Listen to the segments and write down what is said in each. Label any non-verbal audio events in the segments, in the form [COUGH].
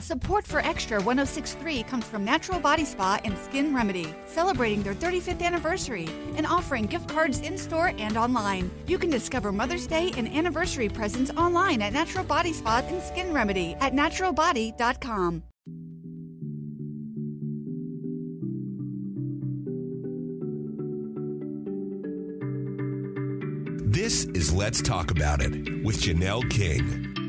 Support for Extra 1063 comes from Natural Body Spa and Skin Remedy, celebrating their 35th anniversary and offering gift cards in store and online. You can discover Mother's Day and anniversary presents online at Natural Body Spa and Skin Remedy at naturalbody.com. This is Let's Talk About It with Janelle King.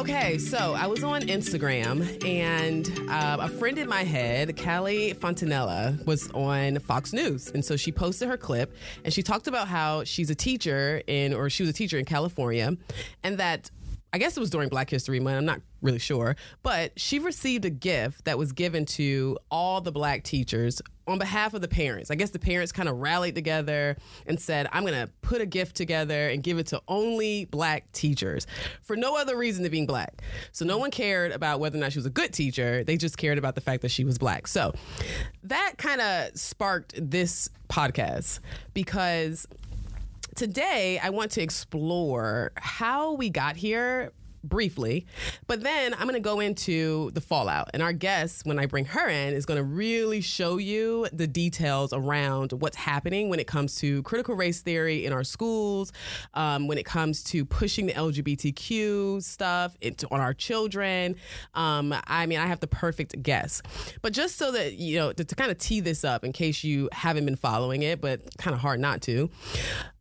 Okay, so I was on Instagram and uh, a friend in my head, Kali Fontanilla, was on Fox News. And so she posted her clip and she talked about how she's a teacher in, or she was a teacher in California, and that I guess it was during Black History Month. I'm not really sure. But she received a gift that was given to all the black teachers on behalf of the parents. I guess the parents kind of rallied together and said, I'm going to put a gift together and give it to only black teachers for no other reason than being black. So no one cared about whether or not she was a good teacher. They just cared about the fact that she was black. So that kind of sparked this podcast because today I want to explore how we got here briefly, but then I'm going to go into the fallout. And our guest, when I bring her in, is going to really show you the details around what's happening when it comes to critical race theory in our schools, um, when it comes to pushing the LGBTQ stuff into, on our children. Um, I mean, I have the perfect guest. But just so that, you know, to, to kind of tee this up in case you haven't been following it, but kind of hard not to.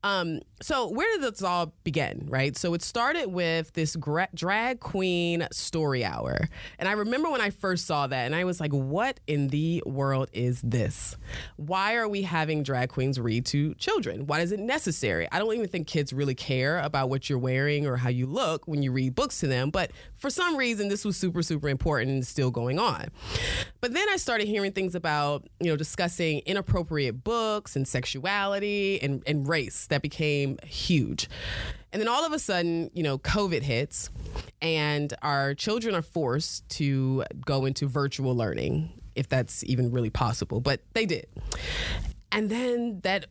Um, so where did this all begin, right? So it started with this gra- drag queen story hour. And I remember when I first saw that and I was like, what in the world is this? Why are we having drag queens read to children? Why is it necessary? I don't even think kids really care about what you're wearing or how you look when you read books to them, but for some reason this was super super important and still going on. But then I started hearing things about, you know, discussing inappropriate books and sexuality and, and race that became huge. And then all of a sudden, you know, COVID hits and our children are forced to go into virtual learning, if that's even really possible, but they did. And then that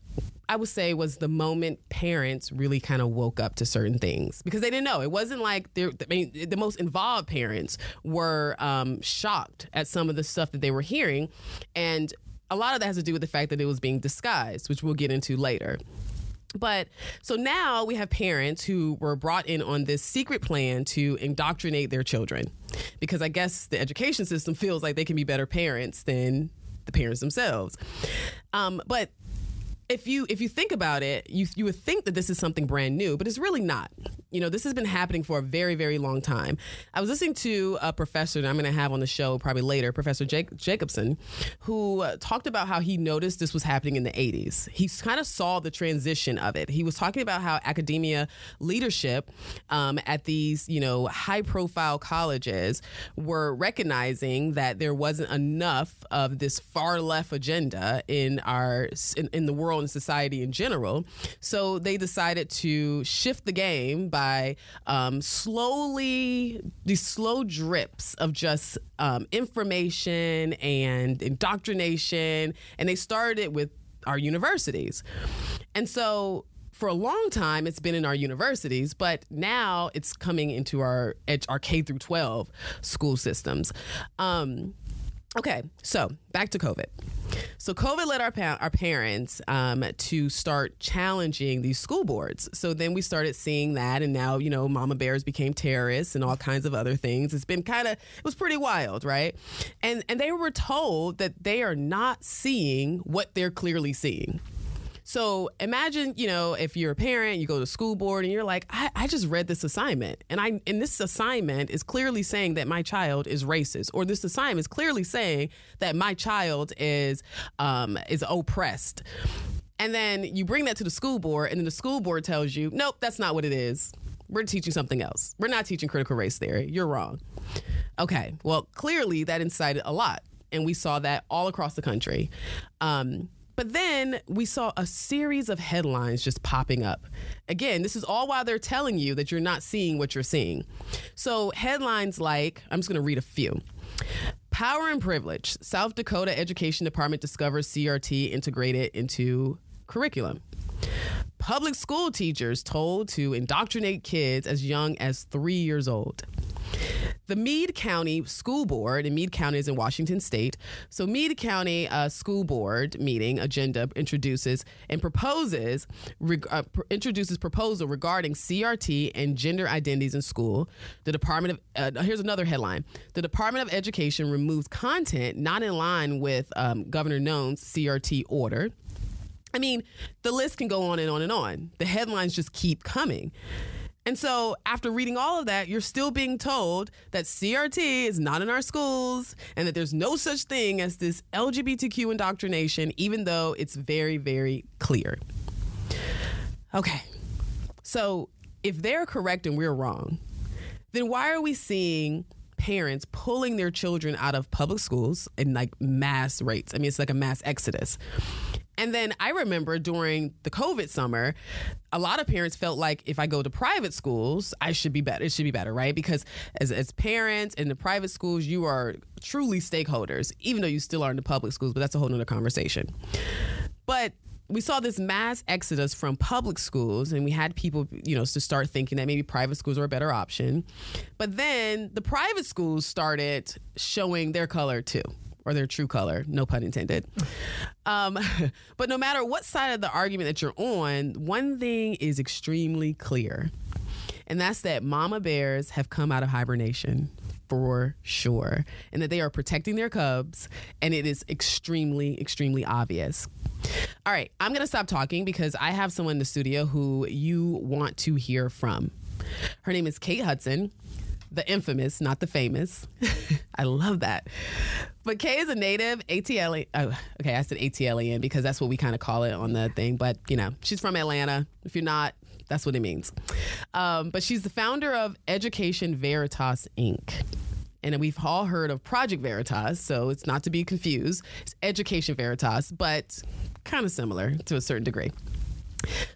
I would say was the moment parents really kind of woke up to certain things because they didn't know. It wasn't like I mean, the most involved parents were um, shocked at some of the stuff that they were hearing, and a lot of that has to do with the fact that it was being disguised, which we'll get into later. But so now we have parents who were brought in on this secret plan to indoctrinate their children because I guess the education system [LAUGHS] feels like they can be better parents than the parents themselves. Um, but if you if you think about it, you you would think that this is something brand new, but it's really not. You know, this has been happening for a very very long time. I was listening to a professor that I'm going to have on the show probably later, Professor Jake, Jacobson, who uh, talked about how he noticed this was happening in the 80s. He kind of saw the transition of it. He was talking about how academia leadership um, at these you know high profile colleges were recognizing that there wasn't enough of this far left agenda in our in, in the world and society in general. So they decided to shift the game by um, slowly, these slow drips of just um, information and indoctrination. And they started it with our universities. And so for a long time it's been in our universities but now it's coming into our our K through 12 school systems um, Okay, so back to COVID. So COVID led our pa- our parents um, to start challenging these school boards. So then we started seeing that, and now you know, mama bears became terrorists and all kinds of other things. It's been kind of it was pretty wild, right? And and they were told that they are not seeing what they're clearly seeing. So imagine, you know, if you're a parent, you go to school board and you're like, I, I just read this assignment. And I and this assignment is clearly saying that my child is racist, or this assignment is clearly saying that my child is um, is oppressed. And then you bring that to the school board, and then the school board tells you, nope, that's not what it is. We're teaching something else. We're not teaching critical race theory. You're wrong. Okay, well, clearly that incited a lot. And we saw that all across the country. Um, but then we saw a series of headlines just popping up. Again, this is all while they're telling you that you're not seeing what you're seeing. So, headlines like I'm just going to read a few. Power and privilege. South Dakota Education Department discovers CRT integrated into curriculum. Public school teachers told to indoctrinate kids as young as three years old. The Meade County School Board, and Meade County is in Washington State. So, Meade County uh, School Board meeting agenda introduces and proposes reg- uh, pr- introduces proposal regarding CRT and gender identities in school. The Department of uh, here's another headline: The Department of Education removes content not in line with um, Governor Noem's CRT order. I mean, the list can go on and on and on. The headlines just keep coming. And so, after reading all of that, you're still being told that CRT is not in our schools and that there's no such thing as this LGBTQ indoctrination, even though it's very, very clear. Okay. So, if they're correct and we're wrong, then why are we seeing parents pulling their children out of public schools in like mass rates? I mean, it's like a mass exodus. And then I remember during the COVID summer, a lot of parents felt like if I go to private schools, I should be better. It should be better, right? Because as, as parents in the private schools, you are truly stakeholders, even though you still are in the public schools, but that's a whole nother conversation. But we saw this mass exodus from public schools and we had people you know to start thinking that maybe private schools are a better option but then the private schools started showing their color too or their true color, no pun intended. Um, [LAUGHS] but no matter what side of the argument that you're on, one thing is extremely clear, and that's that mama bears have come out of hibernation for sure, and that they are protecting their cubs, and it is extremely, extremely obvious. All right, I'm gonna stop talking because I have someone in the studio who you want to hear from. Her name is Kate Hudson the infamous, not the famous. [LAUGHS] I love that. But Kay is a native ATL. Oh, okay, I said ATLian because that's what we kind of call it on the thing. But you know, she's from Atlanta. If you're not, that's what it means. Um, but she's the founder of Education Veritas Inc. And we've all heard of Project Veritas, so it's not to be confused. It's Education Veritas, but kind of similar to a certain degree.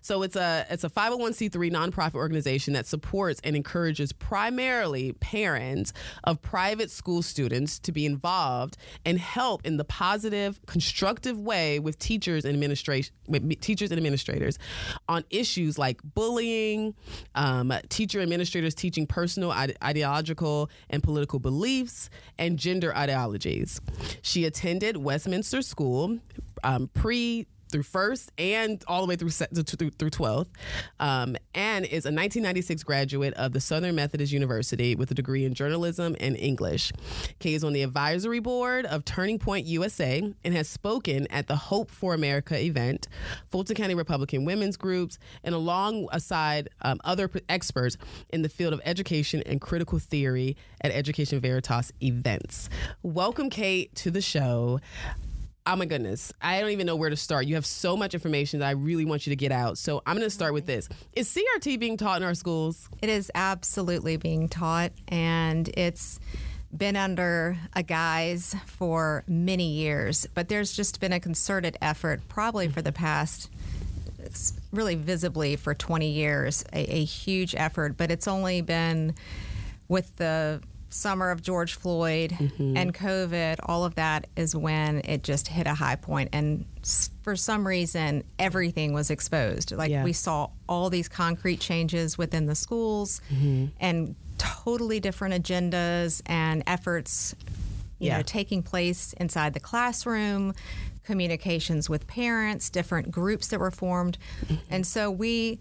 So it's a it's a 501c3 nonprofit organization that supports and encourages primarily parents of private school students to be involved and help in the positive, constructive way with teachers and administration with teachers and administrators on issues like bullying, um, teacher administrators teaching personal ide- ideological and political beliefs, and gender ideologies. She attended Westminster School um, pre through first and all the way through through, through 12th, um, and is a 1996 graduate of the Southern Methodist University with a degree in journalism and English. Kay is on the advisory board of Turning Point USA and has spoken at the Hope for America event, Fulton County Republican women's groups, and alongside um, other experts in the field of education and critical theory at Education Veritas events. Welcome, Kate, to the show oh my goodness, I don't even know where to start. You have so much information that I really want you to get out. So I'm going to start with this. Is CRT being taught in our schools? It is absolutely being taught, and it's been under a guise for many years, but there's just been a concerted effort, probably for the past really visibly for 20 years, a, a huge effort, but it's only been with the summer of George Floyd mm-hmm. and COVID, all of that is when it just hit a high point. And for some reason, everything was exposed. Like yeah. we saw all these concrete changes within the schools mm-hmm. and totally different agendas and efforts. You yeah. know, taking place inside the classroom, communications with parents, different groups that were formed. Mm-hmm. And so we,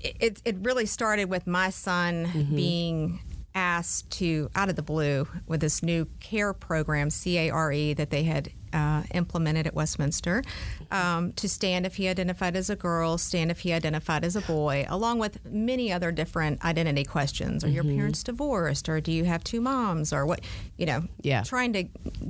it, it really started with my son mm-hmm. being asked to, out of the blue, with this new CARE program, C A R E, that they had uh, implemented at Westminster, um, to stand if he identified as a girl, stand if he identified as a boy, along with many other different identity questions. Are mm-hmm. your parents divorced? Or do you have two moms? Or what, you know, yeah. trying to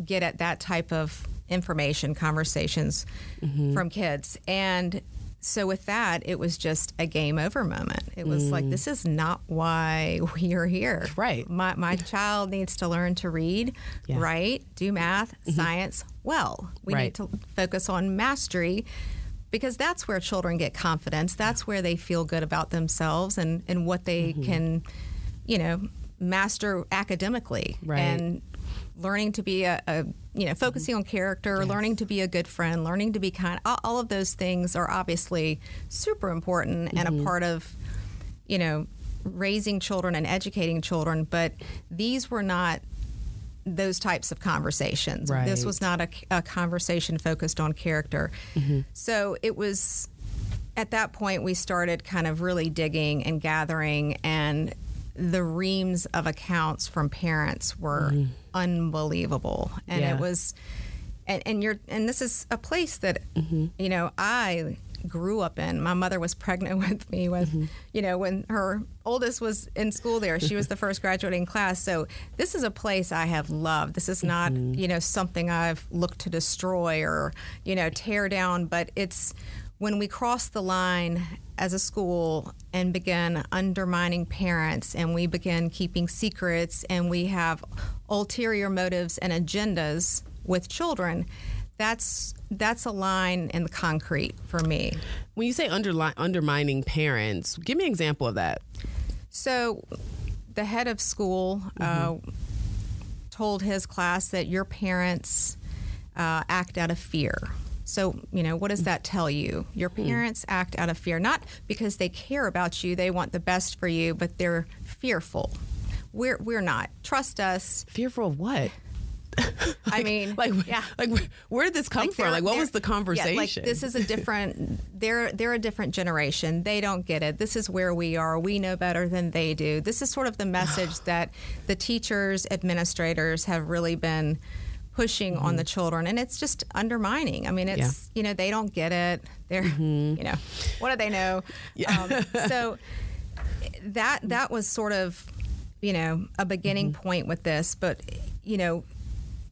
get at that type of information, conversations mm-hmm. from kids. And so with that, it was just a game over moment. It was mm. like this is not why [LAUGHS] we are here. Right. My my [LAUGHS] child needs to learn to read, yeah. write, do math, mm-hmm. science well. We right. need to focus on mastery because that's where children get confidence. That's where they feel good about themselves and and what they mm-hmm. can, you know, master academically. Right. And learning to be a, a you know focusing on character yes. learning to be a good friend learning to be kind all, all of those things are obviously super important mm-hmm. and a mm-hmm. part of you know raising children and educating children, but these were not those types of conversations. Right. This was not a, a conversation focused on character. So it was at that point we started kind of really digging and gathering and the reams of accounts from parents were mm. unbelievable. And Yeah. it was and, and you're and this is a place that mm-hmm. you know i grew up in. My mother was pregnant [LAUGHS] with me when mm-hmm. you know when her oldest was in school there. She was the [LAUGHS] first graduating class. So this is a place i have loved. This is not mm-hmm. you know something i've looked to destroy or you know tear down but it's when we cross the line as a school and begin undermining parents and we begin keeping secrets and we have ulterior motives and agendas with children that's that's a line in the concrete for me. When you say underli- undermining parents, give me an example of that. so the head of school uh, told his class that your parents uh, act out of fear so you know what does that tell you your hmm. parents act out of fear not because they care about you they want the best for you but they're fearful we're we're not trust us Fearful of what? [LAUGHS] i mean Like, yeah like where, where did this come Like, from? Like, what was the conversation? Yeah, like this is a different. [LAUGHS] They're they're a different generation. They don't get it. This is where we are. We know better than they do. This is sort of the message [SIGHS] that the teachers, administrators have really been pushing on the mm-hmm. children, and it's just undermining. I mean, it's you know they don't get it. They're mm-hmm. you know what do they know? Um, so [LAUGHS] that that was sort of you know a beginning mm-hmm. point with this, but you know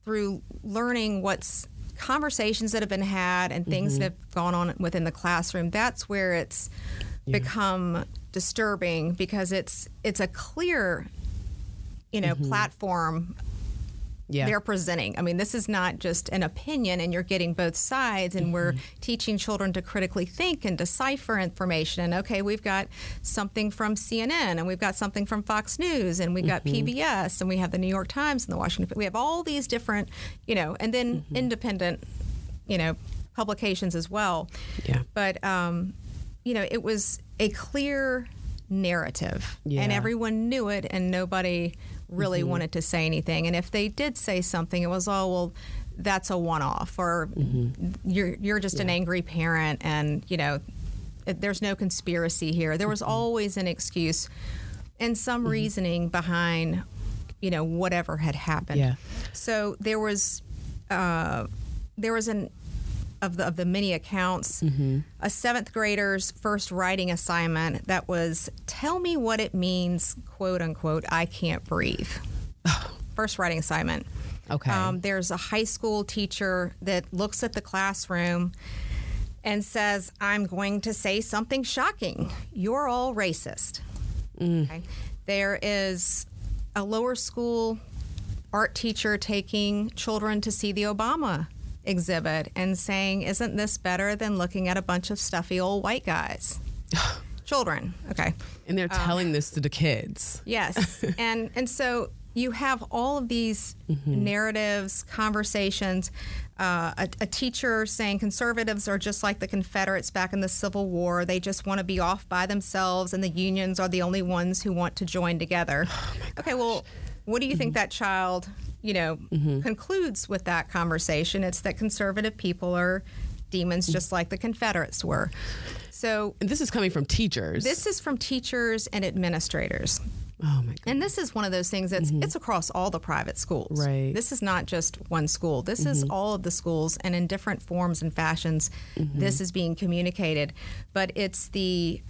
through learning what's conversations that have been had and things that have gone on within the classroom that's where it's become disturbing because it's it's a clear you know platform yeah. they're presenting. I mean, this is not just an opinion, and you're getting both sides, and we're mm-hmm. teaching children to critically think and decipher information. And okay, we've got something from CNN, and we've got something from Fox News, and we've got mm-hmm. PBS, and we have the New York Times and the Washington. We have all these different, you know, and then mm-hmm. independent, you know, publications as well. Yeah. But um, you know, it was a clear narrative, and everyone knew it, and nobody really Mm-hmm. wanted to say anything. And if they did say something, it was oh well, that's a one-off, or Mm-hmm. you're you're just an angry parent, and you know, there's no conspiracy here. There was Mm-hmm. always an excuse and some reasoning behind, you know, whatever had happened. Yeah. So there was, uh, there was an of the of the many accounts, a seventh grader's first writing assignment that was tell me what it means, quote unquote, I can't breathe. [SIGHS] first writing assignment. Okay. Um, there's a high school teacher that looks at the classroom and says, I'm going to say something shocking. You're all racist. Okay. There is a lower school art teacher taking children to see the Obama exhibit and saying, Isn't this better than looking at a bunch of stuffy old white guys? [SIGHS] children. Okay. and they're telling this to the kids. Yes, [LAUGHS] and and so you have all of these narratives, conversations. Uh, a, a teacher saying conservatives are just like the Confederates back in the Civil War. They just want to be off by themselves, and the unions are the only ones who want to join together. [SIGHS] okay, well, what do you think mm-hmm. that child, you know, mm-hmm. concludes with that conversation? It's that conservative people are demons, just like the Confederates were. So And this is coming from teachers. this is from teachers and administrators. oh my god. And this is one of those things that's mm-hmm. it's across all the private schools. Right. This is not just one school. This is all of the schools and in different forms and fashions this is being communicated. But it's the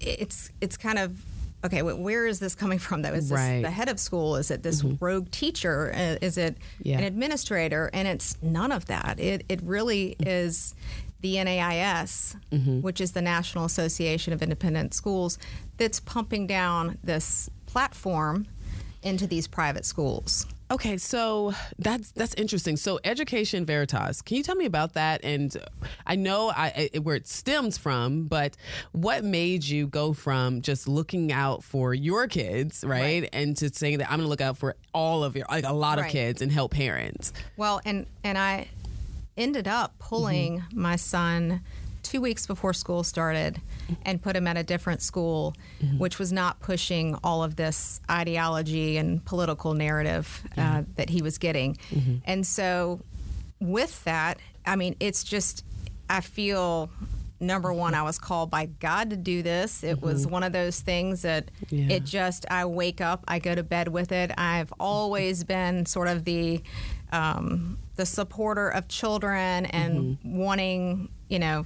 it's it's kind of okay, wh- where is this coming from though? Is this Right. the head of school? Is it this rogue teacher? Uh, Is it Yeah. an administrator? And it's none of that. It it really is the NAIS, which is the National Association of Independent Schools, that's pumping down this platform into these private schools. Okay, so that's that's interesting. So, Education Veritas, can you tell me about that? And I know I, I, where it stems from, but what made you go from just looking out for your kids, right, and to saying that I'm going to look out for all of your, like a lot of kids, and help parents? Well, and and I ended up pulling mm-hmm. my son two weeks before school started and put him at a different school, mm-hmm. which was not pushing all of this ideology and political narrative uh, mm-hmm. that he was getting. Mm-hmm. And so, with that, I mean, it's just, I feel. Number one, I was called by God to do this. It was one of those things that Yeah. it just, I wake up, I go to bed with it. I've always been sort of the, um, the supporter of children and wanting, you know,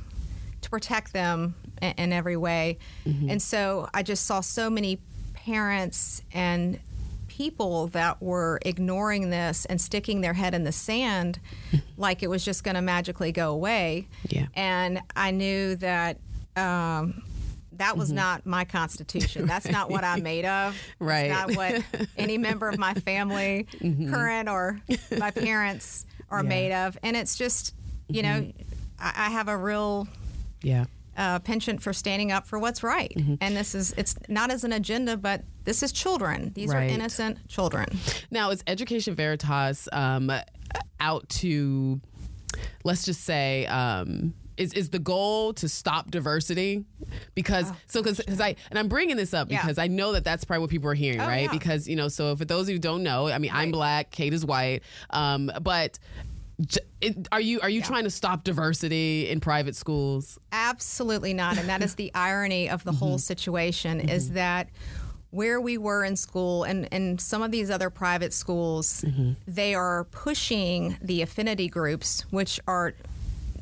to protect them in, in every way. Mm-hmm. And so I just saw so many parents and people that were ignoring this and sticking their head in the sand [LAUGHS] like it was just going to magically go away. Yeah. And I knew that. Um, that was mm-hmm. not my constitution. That's not what I'm made of. It's [LAUGHS] Right. not what any member of my family, [LAUGHS] mm-hmm. current or my parents, are Yeah. made of. And it's just, you know, I, I have a real Yeah. uh, penchant for standing up for what's right. And this is, it's not as an agenda, but this is children. These Right. are innocent children. Now, is Education Veritas um, out to, let's just say, um, is, is the goal to stop diversity? Because so because I and I'm bringing this up Oh, Yeah. because I know that that's probably what people are hearing, Oh, right? yeah. Because you know, so for those of you who don't know, I mean, I'm black, Kate is white, um, but. Are you are you trying to stop diversity in private schools? Absolutely not. And that is the irony of the whole mm-hmm. situation is mm-hmm. that where we were in school and, and some of these other private schools, mm-hmm. they are pushing the affinity groups, which are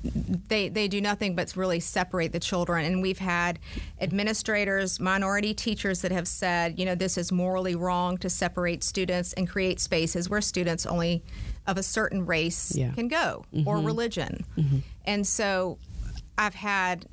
they they do nothing but really separate the children and we've had administrators minority teachers that have said you know this is morally wrong to separate students and create spaces where students only of a certain race Yeah. can go or mm-hmm. religion mm-hmm. and so i've had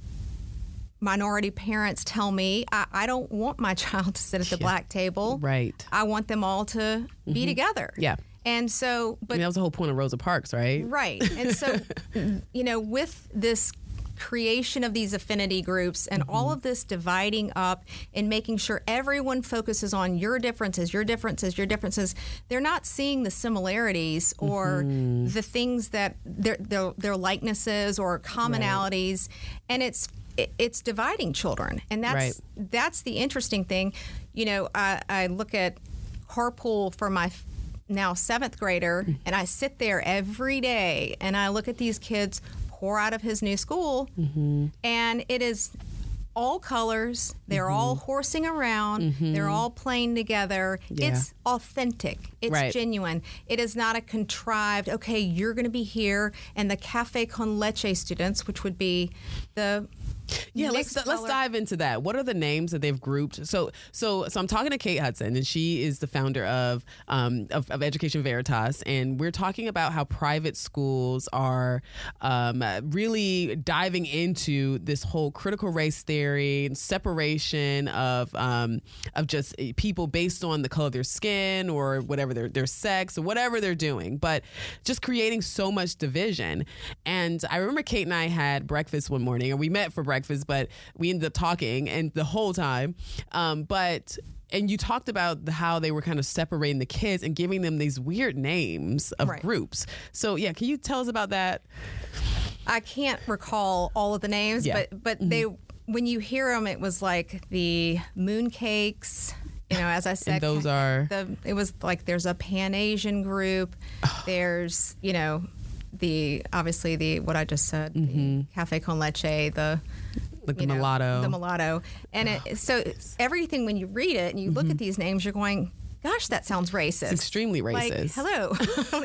minority parents tell me I, I don't want my [LAUGHS] child to sit at the black table Right. i want them all to be mm-hmm. together Yeah. and so I but mean, that was the whole point of Rosa Parks, right? Right. And so, [LAUGHS] you know, with this creation of these affinity groups and all mm-hmm. of this dividing up and making sure everyone focuses on your differences, your differences, your differences, they're not seeing the similarities or mm-hmm. the things that their, their, their likenesses or commonalities. And it's, it's dividing children. And that's, Right. that's the interesting thing. You know, I, I look at carpool for my now seventh grader, mm. and I sit there every day and I look at these kids pour out of his new school, mm-hmm. and it is all colors. They're mm-hmm. all horsing around. Mm-hmm. They're all playing together. Yeah. It's authentic. It's Right. genuine. It is not a contrived. Okay, you're going to be here, and the cafe con leche students, which would be the Yeah, let's mixed let's dive into that. What are the names that they've grouped? So so so I'm talking to Kate Hudson, and she is the founder of um, of, of Education Veritas, and we're talking about how private schools are um, really diving into this whole critical race theory and separation of um, of just people based on the color of their skin or whatever their their sex or whatever they're doing, but just creating so much division. And I remember Kate and I had breakfast one morning, and we met for breakfast, but we ended up talking and the whole time. Um, but and you talked about the, how they were kind of separating the kids and giving them these weird names of Right. groups. So yeah, can you tell us about that? I can't recall all of the names, Yeah. but but they when you hear them, it was like the mooncakes. You know, as I said, those are- the. It was like there's a Pan Asian group. [SIGHS] there's you know the obviously the what I just said, the Cafe con Leche, the Like the know, mulatto. the mulatto, and it, so everything when you read it and you look at these names, you're going. Gosh, that sounds racist. extremely Like, racist. hello.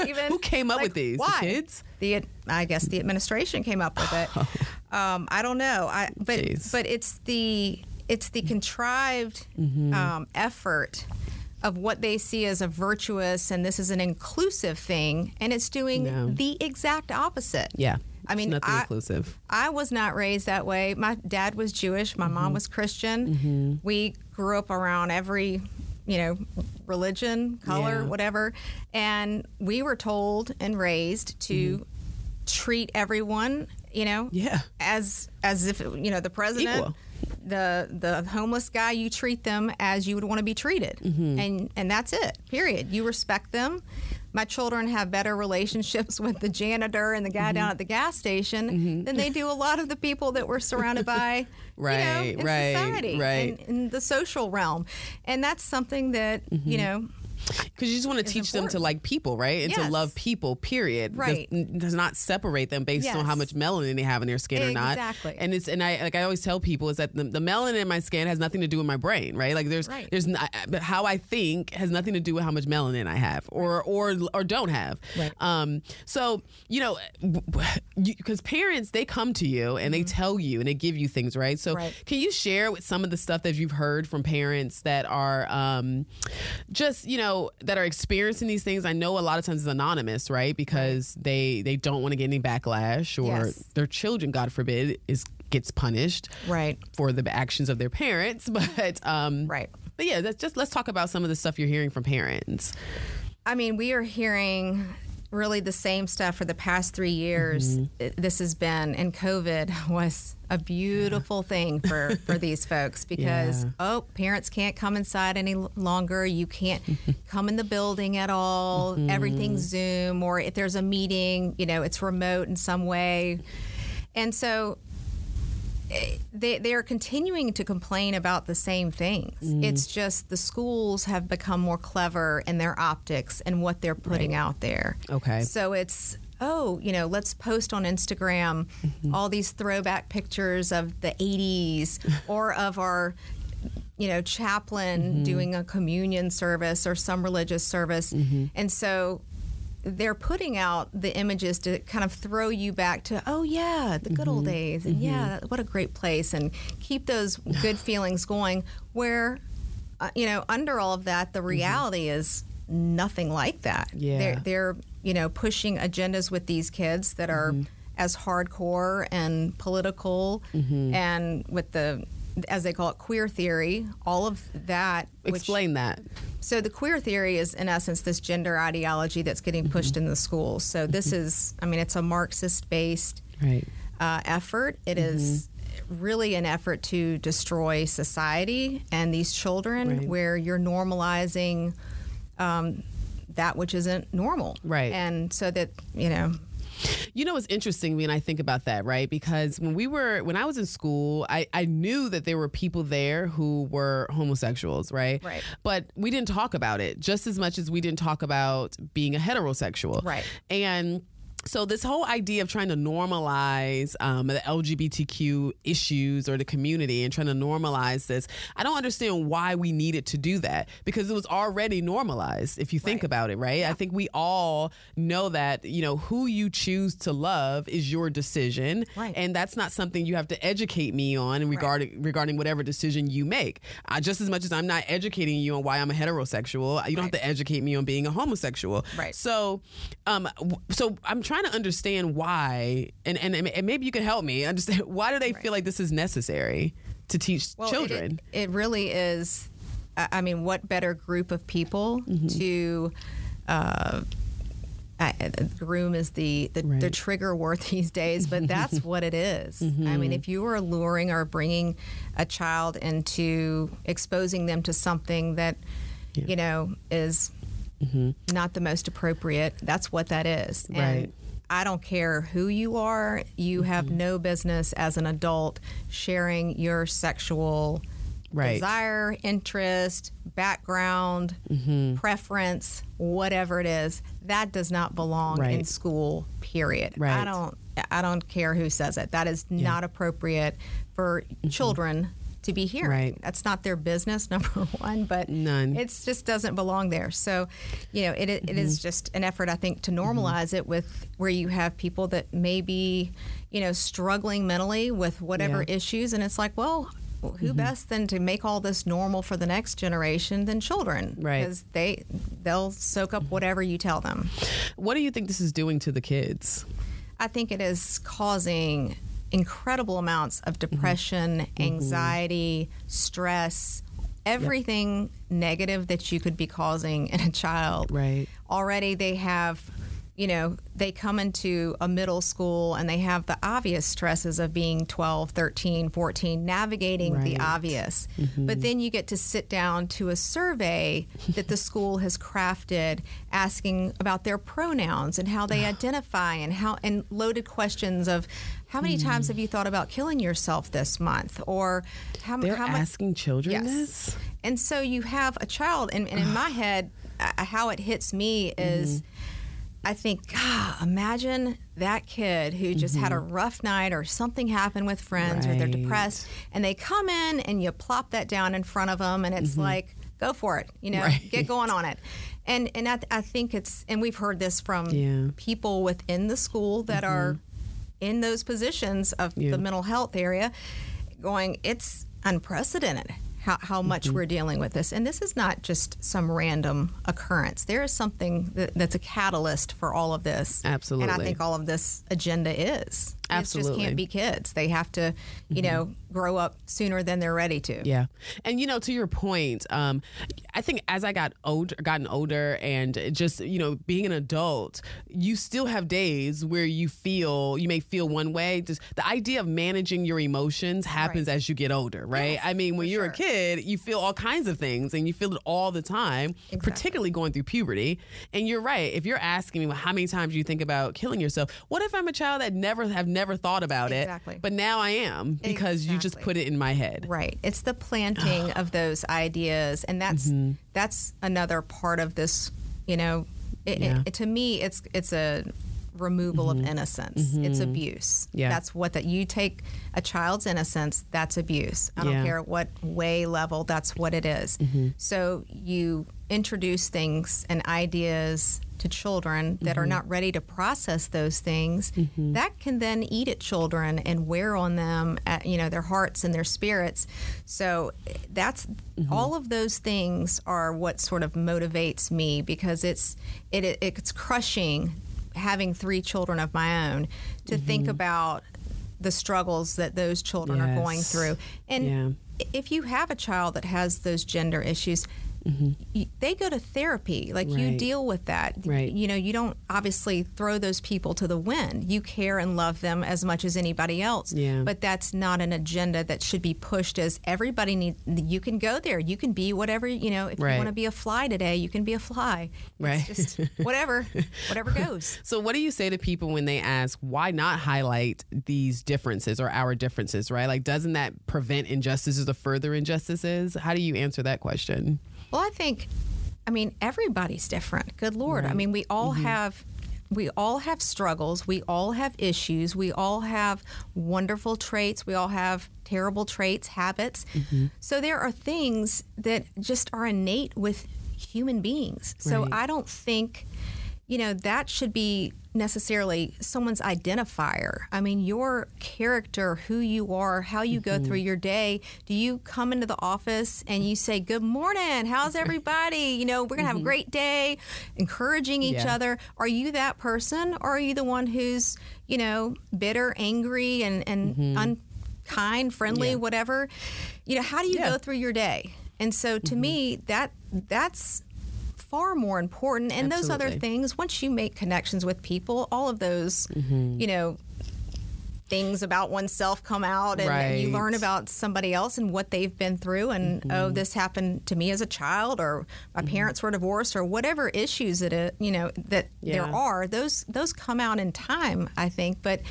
[LAUGHS] Even, [LAUGHS] Who came up like, with these? The Why? kids? The I guess the administration came up with it. [LAUGHS] um, I don't know. I but Jeez. but it's the it's the contrived Mm-hmm. um, effort of what they see as a virtuous and this is an inclusive thing, and it's doing No. the exact opposite. yeah. I mean, I- inclusive. I was not raised that way. My dad was Jewish. My Mm-hmm. mom was Christian. We grew up around every, you know, religion, color, Yeah. whatever, and we were told and raised to treat everyone, you know, Mm-hmm. Yeah. as as if you know the president. Equal. The the homeless guy you treat them as you would want to be treated Mm-hmm. and and that's it period you respect them my children have better relationships [LAUGHS] with the janitor and the guy Mm-hmm. down at the gas station than they do a lot of the people that we're surrounded by [LAUGHS] Right, you know, in right, society right. in the social realm and that's something that Mm-hmm. you know Because you just want to teach them to like people, right? And to love people, period. Right. Does, not separate them based on how much melanin they have in their skin or not. Exactly. And it's and I like I always tell people is that the, the melanin in my skin has nothing to do with my brain, right? Like there's Right. there's not, but how I think has nothing to do with how much melanin I have or or or don't have. Right. Um. So you know, because parents they come to you and they tell you and they give you things, right? So Mm-hmm. Right. can you share with some of the stuff that you've heard from parents that are um, just you know that are experiencing these things? I know a lot of times it's anonymous, right? Because they they don't want to get any backlash or Yes. their children, God forbid, is gets punished right for the actions of their parents. [LAUGHS] But um, Right. But yeah, that's just let's talk about some of the stuff you're hearing from parents. I mean, we are hearing really the same stuff for the past three years. Mm-hmm. This has been, and COVID [LAUGHS] was a beautiful thing for, for these folks [LAUGHS] because, Yeah. oh, parents can't come inside any longer. You can't [LAUGHS] come in the building at all. Mm-hmm. Everything's Zoom, or if there's a meeting, you know, it's remote in some way. And so they they are continuing to complain about the same things. Mm. It's just the schools have become more clever in their optics and what they're putting out there. Okay. So it's oh, you know, let's post on Instagram Mm-hmm. all these throwback pictures of the 80s [LAUGHS] or of our you know, chaplain Mm-hmm. doing a communion service or some religious service. Mm-hmm. And so they're putting out the images to kind of throw you back to, oh yeah, the good Mm-hmm. old days, and yeah, what a great place, and keep those [SIGHS] good feelings going. Where, uh, you know, under all of that, the reality is nothing like that. Mm-hmm. Yeah. they're, they're you know pushing agendas with these kids that are Mm-hmm. as hardcore and political, Mm-hmm. and with the as they call it queer theory, all of that. which- Explain that. so the queer theory is, in essence, this gender ideology that's getting pushed in the schools. So this is, I mean, it's a Marxist-based Right. uh, effort. It is really an effort to destroy society and these children, Right. where you're normalizing um, that which isn't normal. Right. And so that you know, You know it's interesting when I think about that, right? Because when we were when I was in school, I, I knew that there were people there who were homosexuals, right? Right. But we didn't talk about it just as much as we didn't talk about being a heterosexual. Right. And so this whole idea of trying to normalize um, the LGBTQ issues or the community and trying to normalize this, I don't understand why we needed to do that because it was already normalized. If you think Right. about it, right? I think we all know that you know who you choose to love is your decision, Right. and that's not something you have to educate me on in regarding regarding whatever decision you make. Uh, just as much as I'm not educating you on why I'm a heterosexual, you don't have to educate me on being a homosexual. Right. So, um, so I'm trying to understand why, and, and and maybe you can help me understand [LAUGHS] why do they feel like this is necessary to teach Well, children? It, it really is. I mean, what better group of people Mm-hmm. to uh, I, groom is the the, the trigger word [LAUGHS] these days, but that's [LAUGHS] what it is. Mm-hmm. I mean, if you are luring or bringing a child into exposing them to something that you know is not the most appropriate, that's what that is. Mm-hmm. Right. And I don't care who you are, you have Mm-hmm. no business as an adult sharing your sexual Right. desire, interest, background, Mm-hmm. preference, whatever it is. That does not belong in school. Period. Right. I don't. I don't care who says it. That is not appropriate for children to be. Mm-hmm. Right. That's not their business. [LAUGHS] Number one, but None. It just doesn't belong there. So, you know, it, it is Mm-hmm. just an effort, I think, to normalize it with where you have people that may be, you know, struggling mentally with whatever Yeah. Mm-hmm. issues, and it's like, well. Who best than to make all this normal for the next generation than children? Right. Because they they'll soak up whatever you tell them. What do you think this is doing to the kids? I think it is causing incredible amounts of Mm-hmm. depression, anxiety, stress, everything negative that you could be causing in a child. Right. Already they have you know, they come into a middle school and they have the obvious stresses of being 12, 13, 14, navigating the obvious. Right. obvious. But then you get to sit down to a survey that the [LAUGHS] school has crafted asking about their pronouns and how they [SIGHS] identify and how and loaded questions of how many times have you thought about killing yourself this month or how, They're how much asking children Yes. this. and so you have a child, and, and in my head, uh, how it hits me is Mm-hmm. I think, God, imagine that kid who just had a rough night or something happened with friends or they're Mm-hmm. Depressed, and they come in and you plop that down in front of them, and it's like, go for it, you know, Mm-hmm. Right. get going on it. And, and I, I think it's, and we've heard this from Yeah. Mm-hmm. people within the school that are in those positions of Yeah. the mental health area going, it's unprecedented how, how much Mm-hmm. we're dealing with this. And this is not just some random occurrence. There is something that, that's a catalyst for all of this. Absolutely. And I think all of this agenda is. Kids just Absolutely. Mm-hmm. can't be kids. They have to, you know, grow up sooner than they're ready to. Yeah, and you know, to your point, um, I think as I got older, gotten older, and just you know, being an adult, you still have days where you feel you may feel one way. Just the idea of managing your emotions happens Right. as you get older, right? I mean, when you're a kid, you feel all kinds of things, and you feel it all the time, particularly going through puberty. And you're right. If you're asking me well, how many times you think about killing yourself, what if I'm a child that never have never thought about Exactly. it, but now I am because you just put it in my head. Right. It's the planting [SIGHS] of those ideas, and that's Mm-hmm. that's another part of this. You know, it, Yeah. it, to me, it's it's a removal of innocence. It's abuse. Mm-hmm. Yeah. That's what that you take a child's innocence. That's abuse. I don't Yeah. care what way level. That's what it is. Mm-hmm. So you introduce things and ideas to children that Mm-hmm. are not ready to process those things that can then eat at children and wear on them at, you know their hearts and their spirits so that's Mm-hmm. all of those things are what sort of motivates me because it's it, it it's crushing having three children of my own to Mm-hmm. think about the struggles that those children are going through and Yeah. if you have a child that has those gender issues y they go to therapy like you Mm-hmm. Deal with that Right. you know you don't obviously throw those people to the wind you care and love them as much as anybody else Yeah. but that's not an agenda that should be pushed as everybody need you can go there you can be whatever you know if Right. you want to be a fly today you can be a fly Right. it's just whatever whatever [LAUGHS] goes So, what do you say to people when they ask, why not highlight these differences or our differences, right? Like, doesn't that prevent injustices or further injustices? How do you answer that question? Well, I think, I mean, everybody's different. Good Lord. I mean, we all mm-hmm. have. We all have struggles. We all have issues. We all have wonderful traits. We all have terrible traits, habits. Mm-hmm. So there are things that just are innate with human beings. So Right. I don't think, you know, that should be necessarily someone's identifier. I mean, your character, who you are, how you go through mm-hmm. your day. Do you come into the office and you say, Good morning, how's [LAUGHS] everybody? You know, we're going to have a mm-hmm. great day, encouraging each Yeah. other. Are you that person or are you the one who's, you know, bitter, angry, and, and mm-hmm. unkind, friendly, Yeah. whatever? You know, how do you Yeah. go through your day? And so to me, that that's far more important. And those other things, once you make connections with people, all of those, Mm-hmm. you know, things about oneself come out and, and you learn about somebody else and what they've been through and Mm-hmm. oh this happened to me as a child or my parents were divorced or whatever issues that it, you know that there are those those come out in time I think but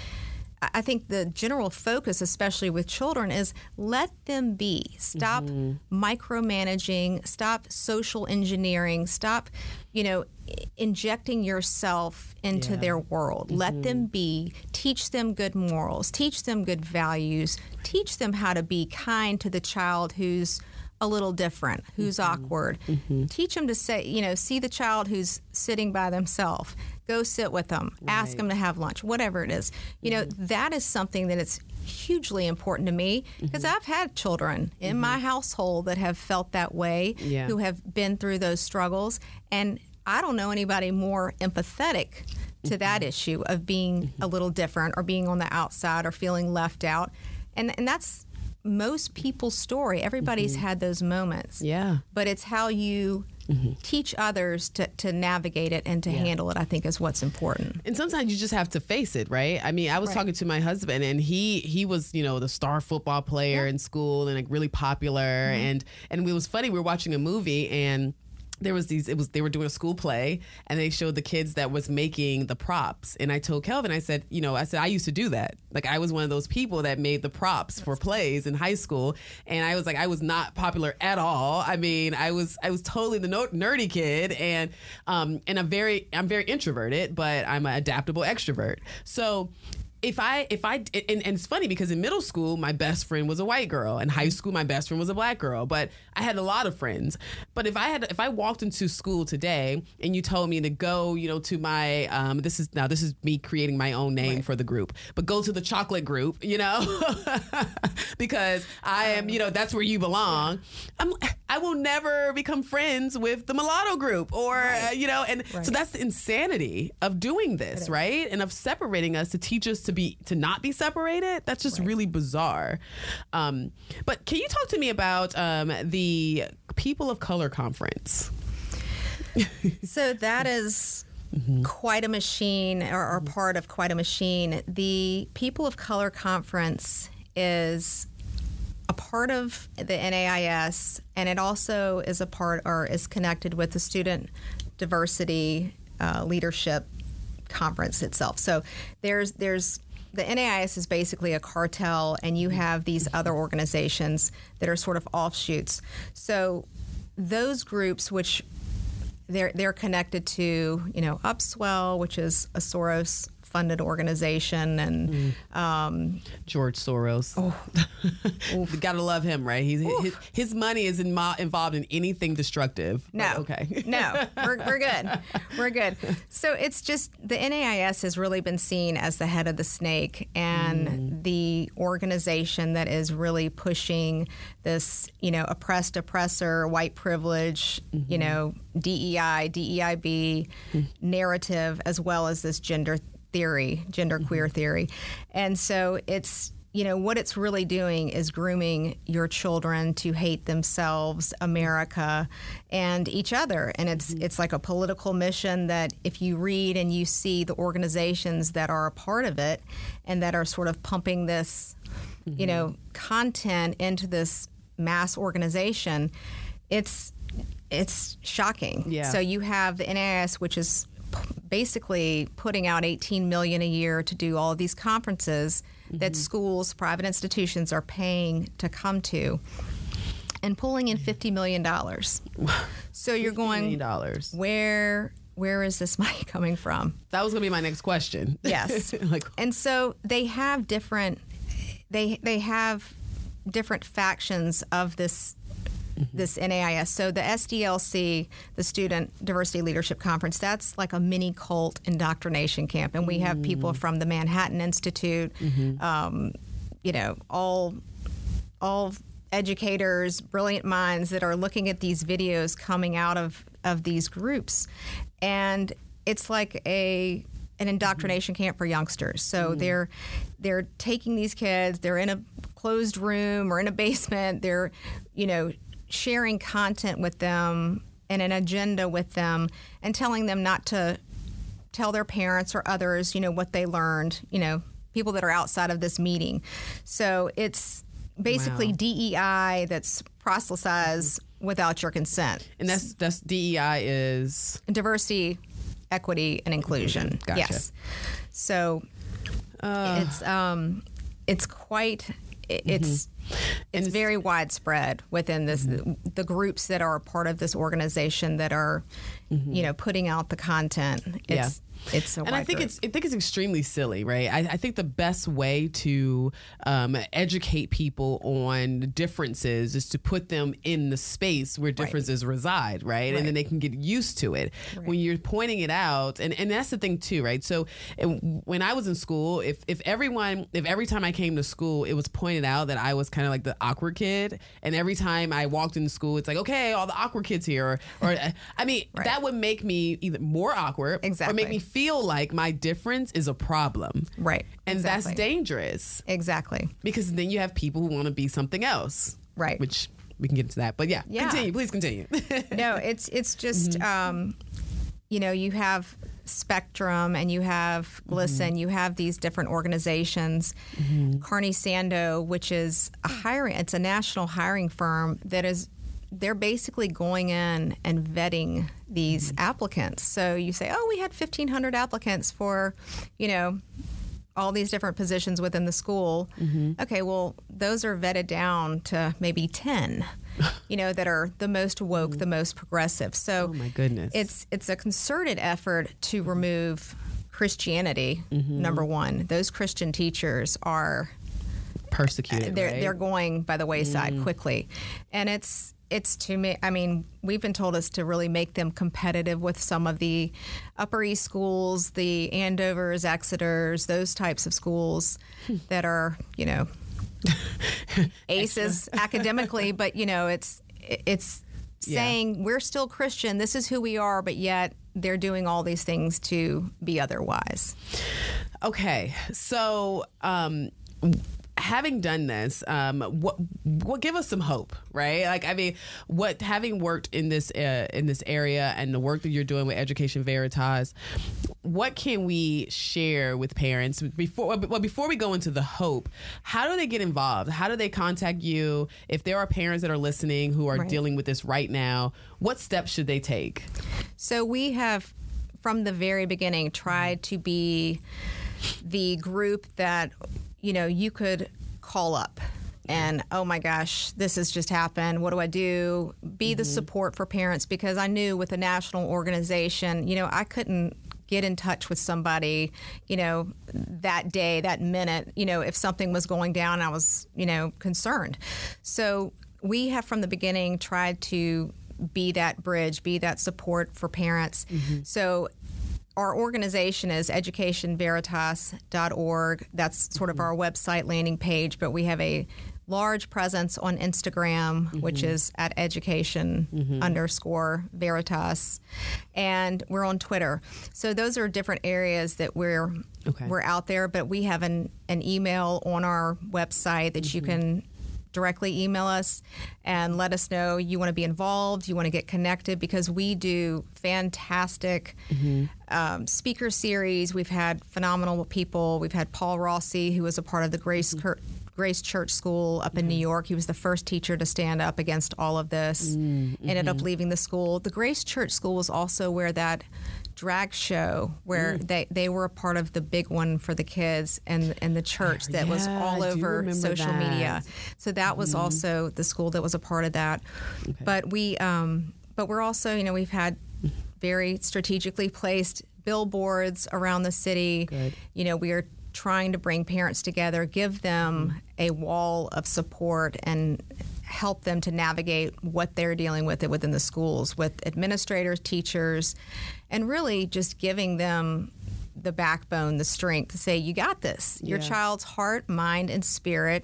I- think the general focus, especially with children, is let them be. Stop mm-hmm. micromanaging. Stop social engineering. Stop, you know, injecting yourself into Yeah. their world. Let mm-hmm. them be. Teach them good morals. Teach them good values. Teach them how to be kind to the child who's a little different, who's mm-hmm. awkward. Teach them to say, you know, see the child who's sitting by themselves. Go sit with them. Ask them to have lunch, whatever it is. You know, mm-hmm. that is something that it's hugely important to me because mm-hmm. I've had children in my mm-hmm. household that have felt that way, Yeah. who have been through those struggles. And I don't know anybody more empathetic to that issue of being a little different or being on the outside or feeling left out. And, and that's most people's story. Everybody's had those moments Yeah. but it's how you teach others to, to navigate it and to handle it, I think is what's important. And sometimes you just have to face it, right? I mean, I was Right. talking to my husband, and he he was you know the star football player in school and like really popular, mm-hmm. and and it was funny. We were watching a movie and. There was these. It was they were doing a school play, and they showed the kids that was making the props. And I told Kelvin, I said, you know, I said I used to do that. Like I was one of those people that made the props for plays in high school, and I was like, I was not popular at all. I mean, I was I was totally the nerdy kid, and um and I'm very I'm very introverted, but I'm an adaptable extrovert. So if I if I and, and it's funny because in middle school my best friend was a white girl, in high school my best friend was a black girl, but I had a lot of friends. But if I had if I walked into school today and you told me to go, you know, to my um this is now this is me creating my own name for the group, but go to the chocolate group, you know, [LAUGHS] because I am you know that's where you belong. I'm I will never become friends with the mulatto group or uh, you know, and so that's the insanity of doing this, right? And of separating us to teach us to be to not be separated. That's just really bizarre. Um, but can you talk to me about um, the People of Color Conference? So that is quite a machine, or, or part of quite a machine. The People of Color Conference is a part of the NAIS, and it also is a part or is connected with the Student Diversity uh, Leadership Conference itself. So there's there's the NAIS is basically a cartel, and you have these other organizations that are sort of offshoots. So those groups, which they're they're connected to you know Upswell, which is a Soros funded organization, and mm. um, George Soros. Oh, [LAUGHS] gotta love him, right? He's, his, his money is in, involved in anything destructive. no, But okay. [LAUGHS] no, we're, we're good, we're good. So it's just the NAIS has really been seen as the head of the snake and mm. the organization that is really pushing this you know oppressed oppressor, white privilege, you mm-hmm. know DEI, DEIB hmm. narrative, as well as this gender theory, gender queer mm-hmm. theory. And so it's, you know, what it's really doing is grooming your children to hate themselves, America, and each other. And it's mm-hmm. it's like a political mission that if you read and you see the organizations that are a part of it and that are sort of pumping this, you know, mm-hmm. content into this mass organization, it's it's shocking. Yeah. So you have the NAIS, which is p- basically putting out 18 million a year to do all of these conferences that mm-hmm. schools, private institutions are paying to come to, and pulling in 50 million dollars. [LAUGHS] So you're going dollars. where where is this [LAUGHS] money coming from? That was gonna be my next question. [LAUGHS] Yes. like and so they have different they they have different factions of this Mm-hmm. this NAIS. So the SDLC, the Student Diversity Leadership Conference, that's like a mini cult indoctrination camp, and we have people mm. from the Manhattan Institute, mm-hmm. um, you know, all all educators, brilliant minds that are looking at these videos coming out of of these groups, and it's like a an indoctrination camp for youngsters. So mm. they're they're taking these kids, they're in a closed room or in a basement, they're you know sharing content with them and an agenda with them and telling them not to tell their parents or others, you know, what they learned, you know, people that are outside of this meeting. So it's basically Wow. DEI that's proselytized without your consent. and that's that's DEI is Diversity, equity, and inclusion. Gotcha. Yes. So it's um it's quite it- mm-hmm. it's it's very widespread within this mm-hmm. the groups that are a part of this organization that are mm-hmm. you know putting out the content. It's it's a and I think group. it's I think it's extremely silly, right? I, I think the best way to um, educate people on differences is to put them in the space where differences reside, right? And then they can get used to it. When you're pointing it out, and, and that's the thing too, right? So when I was in school, if if everyone, if every time I came to school, it was pointed out that I was kind of like the awkward kid, and every time I walked into school, it's like, okay, all the awkward kids here, or, or I mean, Right. that would make me either more awkward, exactly, or make me feel like my difference is a problem. Right. And that's dangerous exactly because then you have people who want to be something else. Right. Which we can get into that. But yeah, Yeah. continue. Please continue. [LAUGHS] no, it's it's just mm-hmm. um, you know you have Spectrum and you have mm-hmm. Glisten, you have these different organizations. Mm-hmm. Carney Sandoe, which is a hiring, it's a national hiring firm that is they're basically going in and vetting these mm-hmm. applicants. So you say, oh, we had 1,500 applicants for, you know, all these different positions within the school. Mm-hmm. Okay, well, those are vetted down to maybe 10, [LAUGHS] you know, that are the most woke, the mm. most progressive. So Oh, my goodness. it's it's a concerted effort to remove Christianity. Mm-hmm. Number one, those Christian teachers are Persecuted. they're right? they're going by the wayside quickly, and it's it's to me. I mean, we've been told us to really make them competitive with some of the Upper East schools, the Andovers, Exeters, those types of schools that are you know [LAUGHS] aces academically, but you know it's it's Yeah. saying we're still Christian. This is who we are, but yet they're doing all these things to be otherwise. Okay, so um, having done this, um, what what give us some hope, right? Like, I mean, what having worked in this uh, in this area and the work that you're doing with Education Veritas, what can we share with parents before? Well, before we go into the hope, how do they get involved? How do they contact you? If there are parents that are listening who are Right. dealing with this right now, what steps should they take? So we have, from the very beginning, tried to be the group that you know you could call up and oh my gosh this has just happened. What do i do? Be the mm-hmm. support for parents because i knew with a national organization you know i couldn't get in touch with somebody you know that day that minute you know if something was going down i was you know concerned. So we have from the beginning tried to be that bridge be that support for parents. Mm-hmm. So our organization is educationveritas.org. That's sort of mm-hmm. our website landing page, but we have a large presence on Instagram, mm-hmm. which is at education mm-hmm. underscore veritas, and we're on Twitter. So those are different areas that we're Okay. we're out there. But we have an an email on our website that you can directly email us and let us know you want to be involved, you want to get connected because we do fantastic mm-hmm. um, speaker series. We've had phenomenal people. We've had Paul Rossi, who was a part of the Grace mm-hmm. Cur- Grace Church School up in New mm-hmm. York. He was the first teacher to stand up against all of this. Mm, Ended up leaving the school. The Grace Church School was also where that drag show where they, they were a part of the big one for the kids and and the church that was all over social that. media. So that was also the school that was a part of that. But we, um, but we're also, you know, we've had very strategically placed billboards around the city. Good. You know, we are trying to bring parents together, give them a wall of support, and help them to navigate what they're dealing with it within the schools with administrators, teachers, and really just giving them the backbone, the strength to say, you got this. Your Yeah. child's heart, mind, and spirit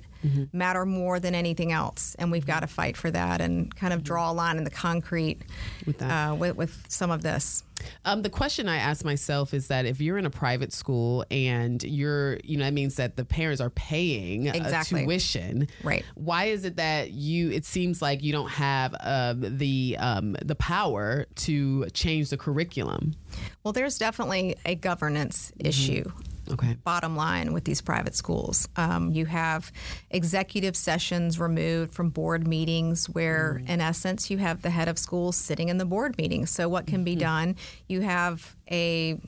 matter more than anything else. And we've got to fight for that and kind of draw a line in the concrete With that. uh, with, with some of this. Um, the question I ask myself is that if you're in a private school and you're, you know, that means that the parents are paying Exactly. a tuition. Right. Why is it that you? It seems like you don't have um, the um, the power to change the curriculum. Well, there's definitely a governance issue. Okay. Bottom line with these private schools, um, you have executive sessions removed from board meetings, where in essence you have the head of school sitting in the board meeting. So, what can be done? You have a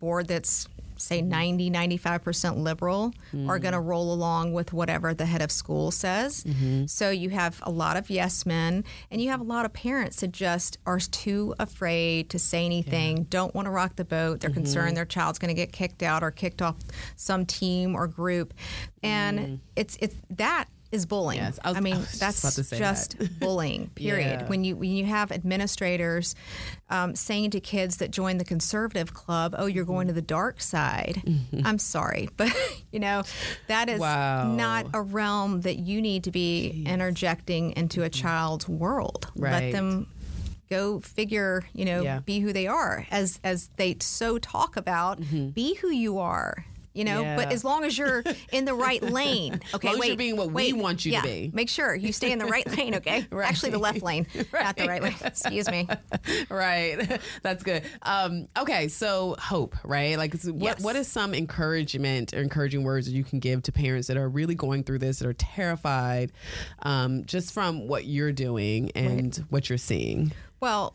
board that's say mm-hmm. 90 95% liberal are going to mm. roll along with whatever the head of school says. Mm-hmm. So you have a lot of yes men and you have a lot of parents that just are too afraid to say anything don't want to rock the boat they're mm-hmm. concerned their child's going to get kicked out or kicked off some team or group. And it's it's that is bullying. Yes, I was- I, [LAUGHS] I mean, was that's say just that. [LAUGHS] bullying. Period. Yeah. When you when you have administrators um, saying to kids that join the conservative club, "Oh, you're going to the dark side," mm-hmm. I'm sorry, [LAUGHS] but you know that is Wow. not a realm that you need to be interjecting into a mm-hmm. child's world. Right. Let them go figure. You know, Yeah. be who they are, as as they so talk about. Mm-hmm. Be who you are. You know. But as long as you're in the right [LAUGHS] lane, okay. long as wait, you're being what we want you to be. Make sure you stay in the right lane, okay? [LAUGHS] Right. Actually, the left lane, [LAUGHS] not the right lane. Excuse me. right. That's good. Um, okay, so hope, right? Like, what Yes. what is some encouragement or encouraging words that you can give to parents that are really going through this, that are terrified, um, just from what you're doing and what you're seeing? Well,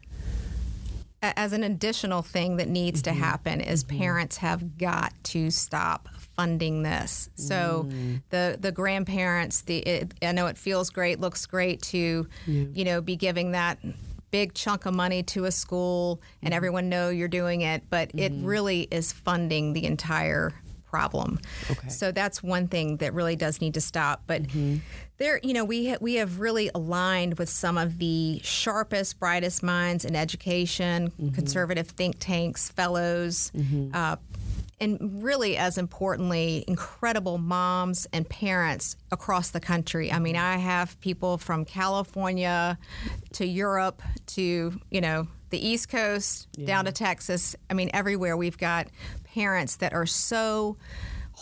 as an additional thing that needs to mm-hmm. happen is mm-hmm. parents have got to stop funding this. So mm. the the grandparents, the it, I know it feels great, looks great to you know be giving that big chunk of money to a school and mm-hmm. everyone know you're doing it, but it really is funding the entire problem. Okay. So that's one thing that really does need to stop. But there, you know, we ha- we have really aligned with some of the sharpest, brightest minds in education, mm-hmm. conservative think tanks, fellows. Mm-hmm. Uh, and really, as importantly, incredible moms and parents across the country. I mean, mm-hmm. I have people from California to Europe to, you know, the East Coast down to Texas. I mean, everywhere we've got parents that are so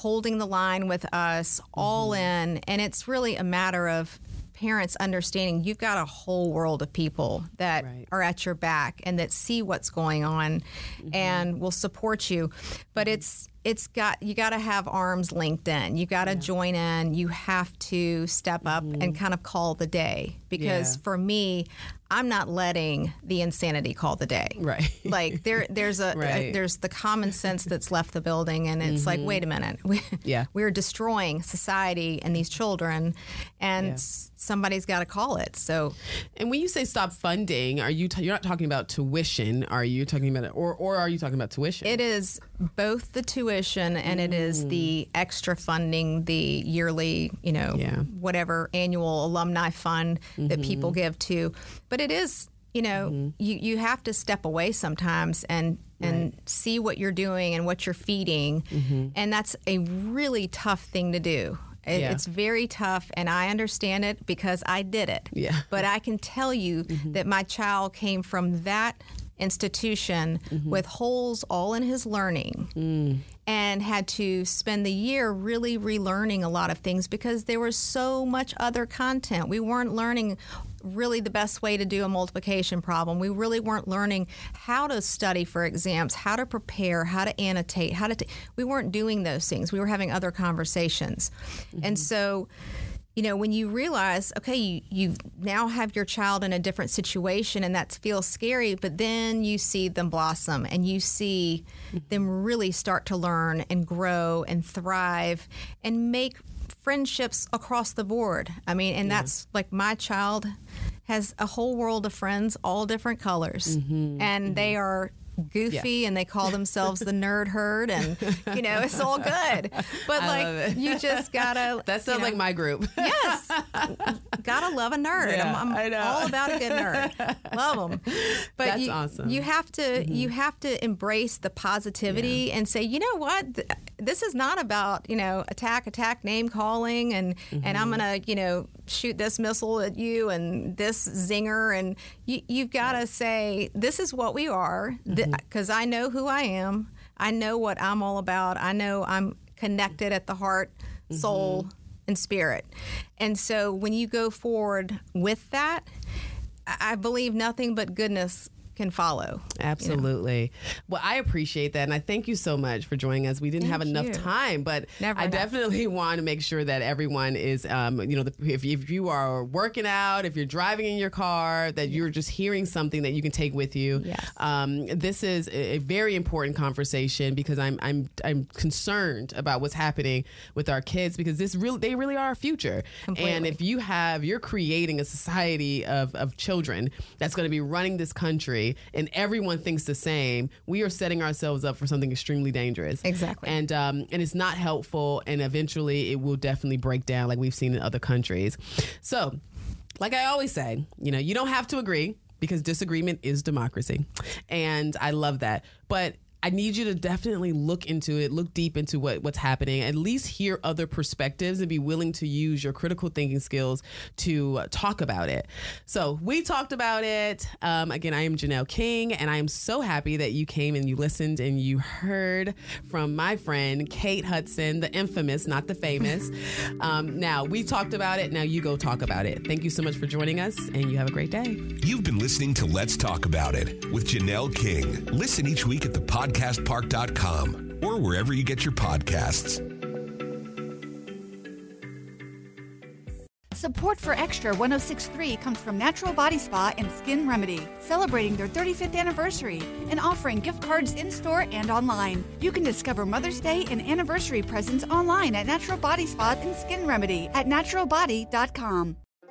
holding the line with us, all mm-hmm. in. And it's really a matter of parents understanding you've got a whole world of people that Right. are at your back and that see what's going on mm-hmm. and will support you. But mm-hmm. it's it's got you got to have arms linked in. You got to join in. You have to step up and mm-hmm. kind of call the day because Yeah. for me, I'm not letting the insanity call the day. Right. Like there there's a, [LAUGHS] Right. there's the common sense that's left the building and it's like mm-hmm. wait a minute. [LAUGHS] We, Yeah. We're destroying society and these children and Yeah. somebody's got to call it. So And when you say stop funding, are you t- you're not talking about tuition? Are you talking about it, or or are you talking about tuition? It is both the tuition and it is the mm. extra funding, the yearly, you know, Yeah. whatever annual alumni fund that people mm-hmm. give to. But it is, you know, mm-hmm. you, you have to step away sometimes and and see what you're doing and what you're feeding. Mm-hmm. And that's a really tough thing to do. It, Yeah. It's very tough, and I understand it because I did it. Yeah. But I can tell you that my child came from that institution with holes all in his learning mm. And had to spend the year really relearning a lot of things because there was so much other content. We weren't learning really the best way to do a multiplication problem. We really weren't learning how to study for exams, how to prepare, how to annotate, how to. T- we weren't doing those things. We were having other conversations. And mm-hmm. so you know, when you realize, okay, you, you now have your child in a different situation and that feels scary, but then you see them blossom and you see them mm-hmm. really start to learn and grow and thrive and make friendships across the board. I mean, and that's like my child has a whole world of friends, all different colors, mm-hmm. and they mm-hmm. are goofy and they call themselves the nerd herd and you know it's all good but I like you just gotta [LAUGHS] that sounds you know, like my group. Yes. Gotta love a nerd. Yeah, I'm, I'm all about a good nerd. love them. But That's you, awesome. Mm-hmm. you have to you have to embrace the positivity and say, you know what, this is not about you know attack, attack, name calling, and and Mm-hmm. I'm gonna you know shoot this missile at you and this zinger, and you, you've got to say this is what we are Mm-hmm. because I know who I am. I know what I'm all about. I know I'm connected at the heart, Mm-hmm. soul, and spirit. And so when you go forward with that, I believe nothing but goodness can follow. Absolutely. Well, I appreciate that. And I thank you so much for joining us. We didn't have enough you. time, but Never I enough. definitely [LAUGHS] want to make sure that everyone is, um, you know, the, if, if you are working out, if you're driving in your car, that you're just hearing something that you can take with you. Yes. Um, this is a, a very important conversation because I'm, I'm, I'm concerned about what's happening with our kids because this really, they really are our future. And if you have, you're creating a society of, of children that's going to be running this country and everyone thinks the same, we are setting ourselves up for something extremely dangerous. Exactly. And um, and it's not helpful, and eventually it will definitely break down, like we've seen in other countries. So, like I always say, you know, you don't have to agree because disagreement is democracy, and I love that. But I need you to definitely look into it, look deep into what, what's happening, at least hear other perspectives and be willing to use your critical thinking skills to uh, talk about it. So we talked about it. Um, again, I am Janelle King, and I am so happy that you came and you listened and you heard from my friend Kate Hudson, the infamous, not the famous. [LAUGHS] um, now, we talked about it. Now you go talk about it. Thank you so much for joining us, and you have a great day. You've been listening to Let's Talk About It with Janelle King. Listen each week at the podcastpark.com or wherever you get your podcasts. Support for Extra 1063 comes from Natural Body Spa and Skin Remedy, celebrating their 35th anniversary and offering gift cards in store and online. You can discover Mother's Day and anniversary presents online at Natural Body Spa and Skin Remedy at naturalbody.com.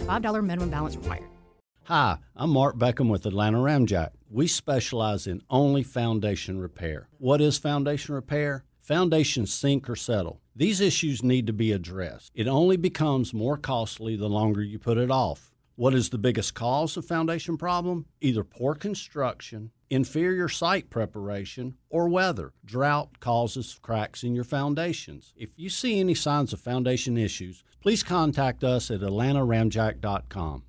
a $5 minimum balance required. Hi, I'm Mark Beckham with Atlanta Ramjack. We specialize in only foundation repair. What is foundation repair? Foundations sink or settle. These issues need to be addressed. It only becomes more costly the longer you put it off. What is the biggest cause of foundation problem? Either poor construction, inferior site preparation, or weather. Drought causes cracks in your foundations. If you see any signs of foundation issues, please contact us at atlantaramjack.com.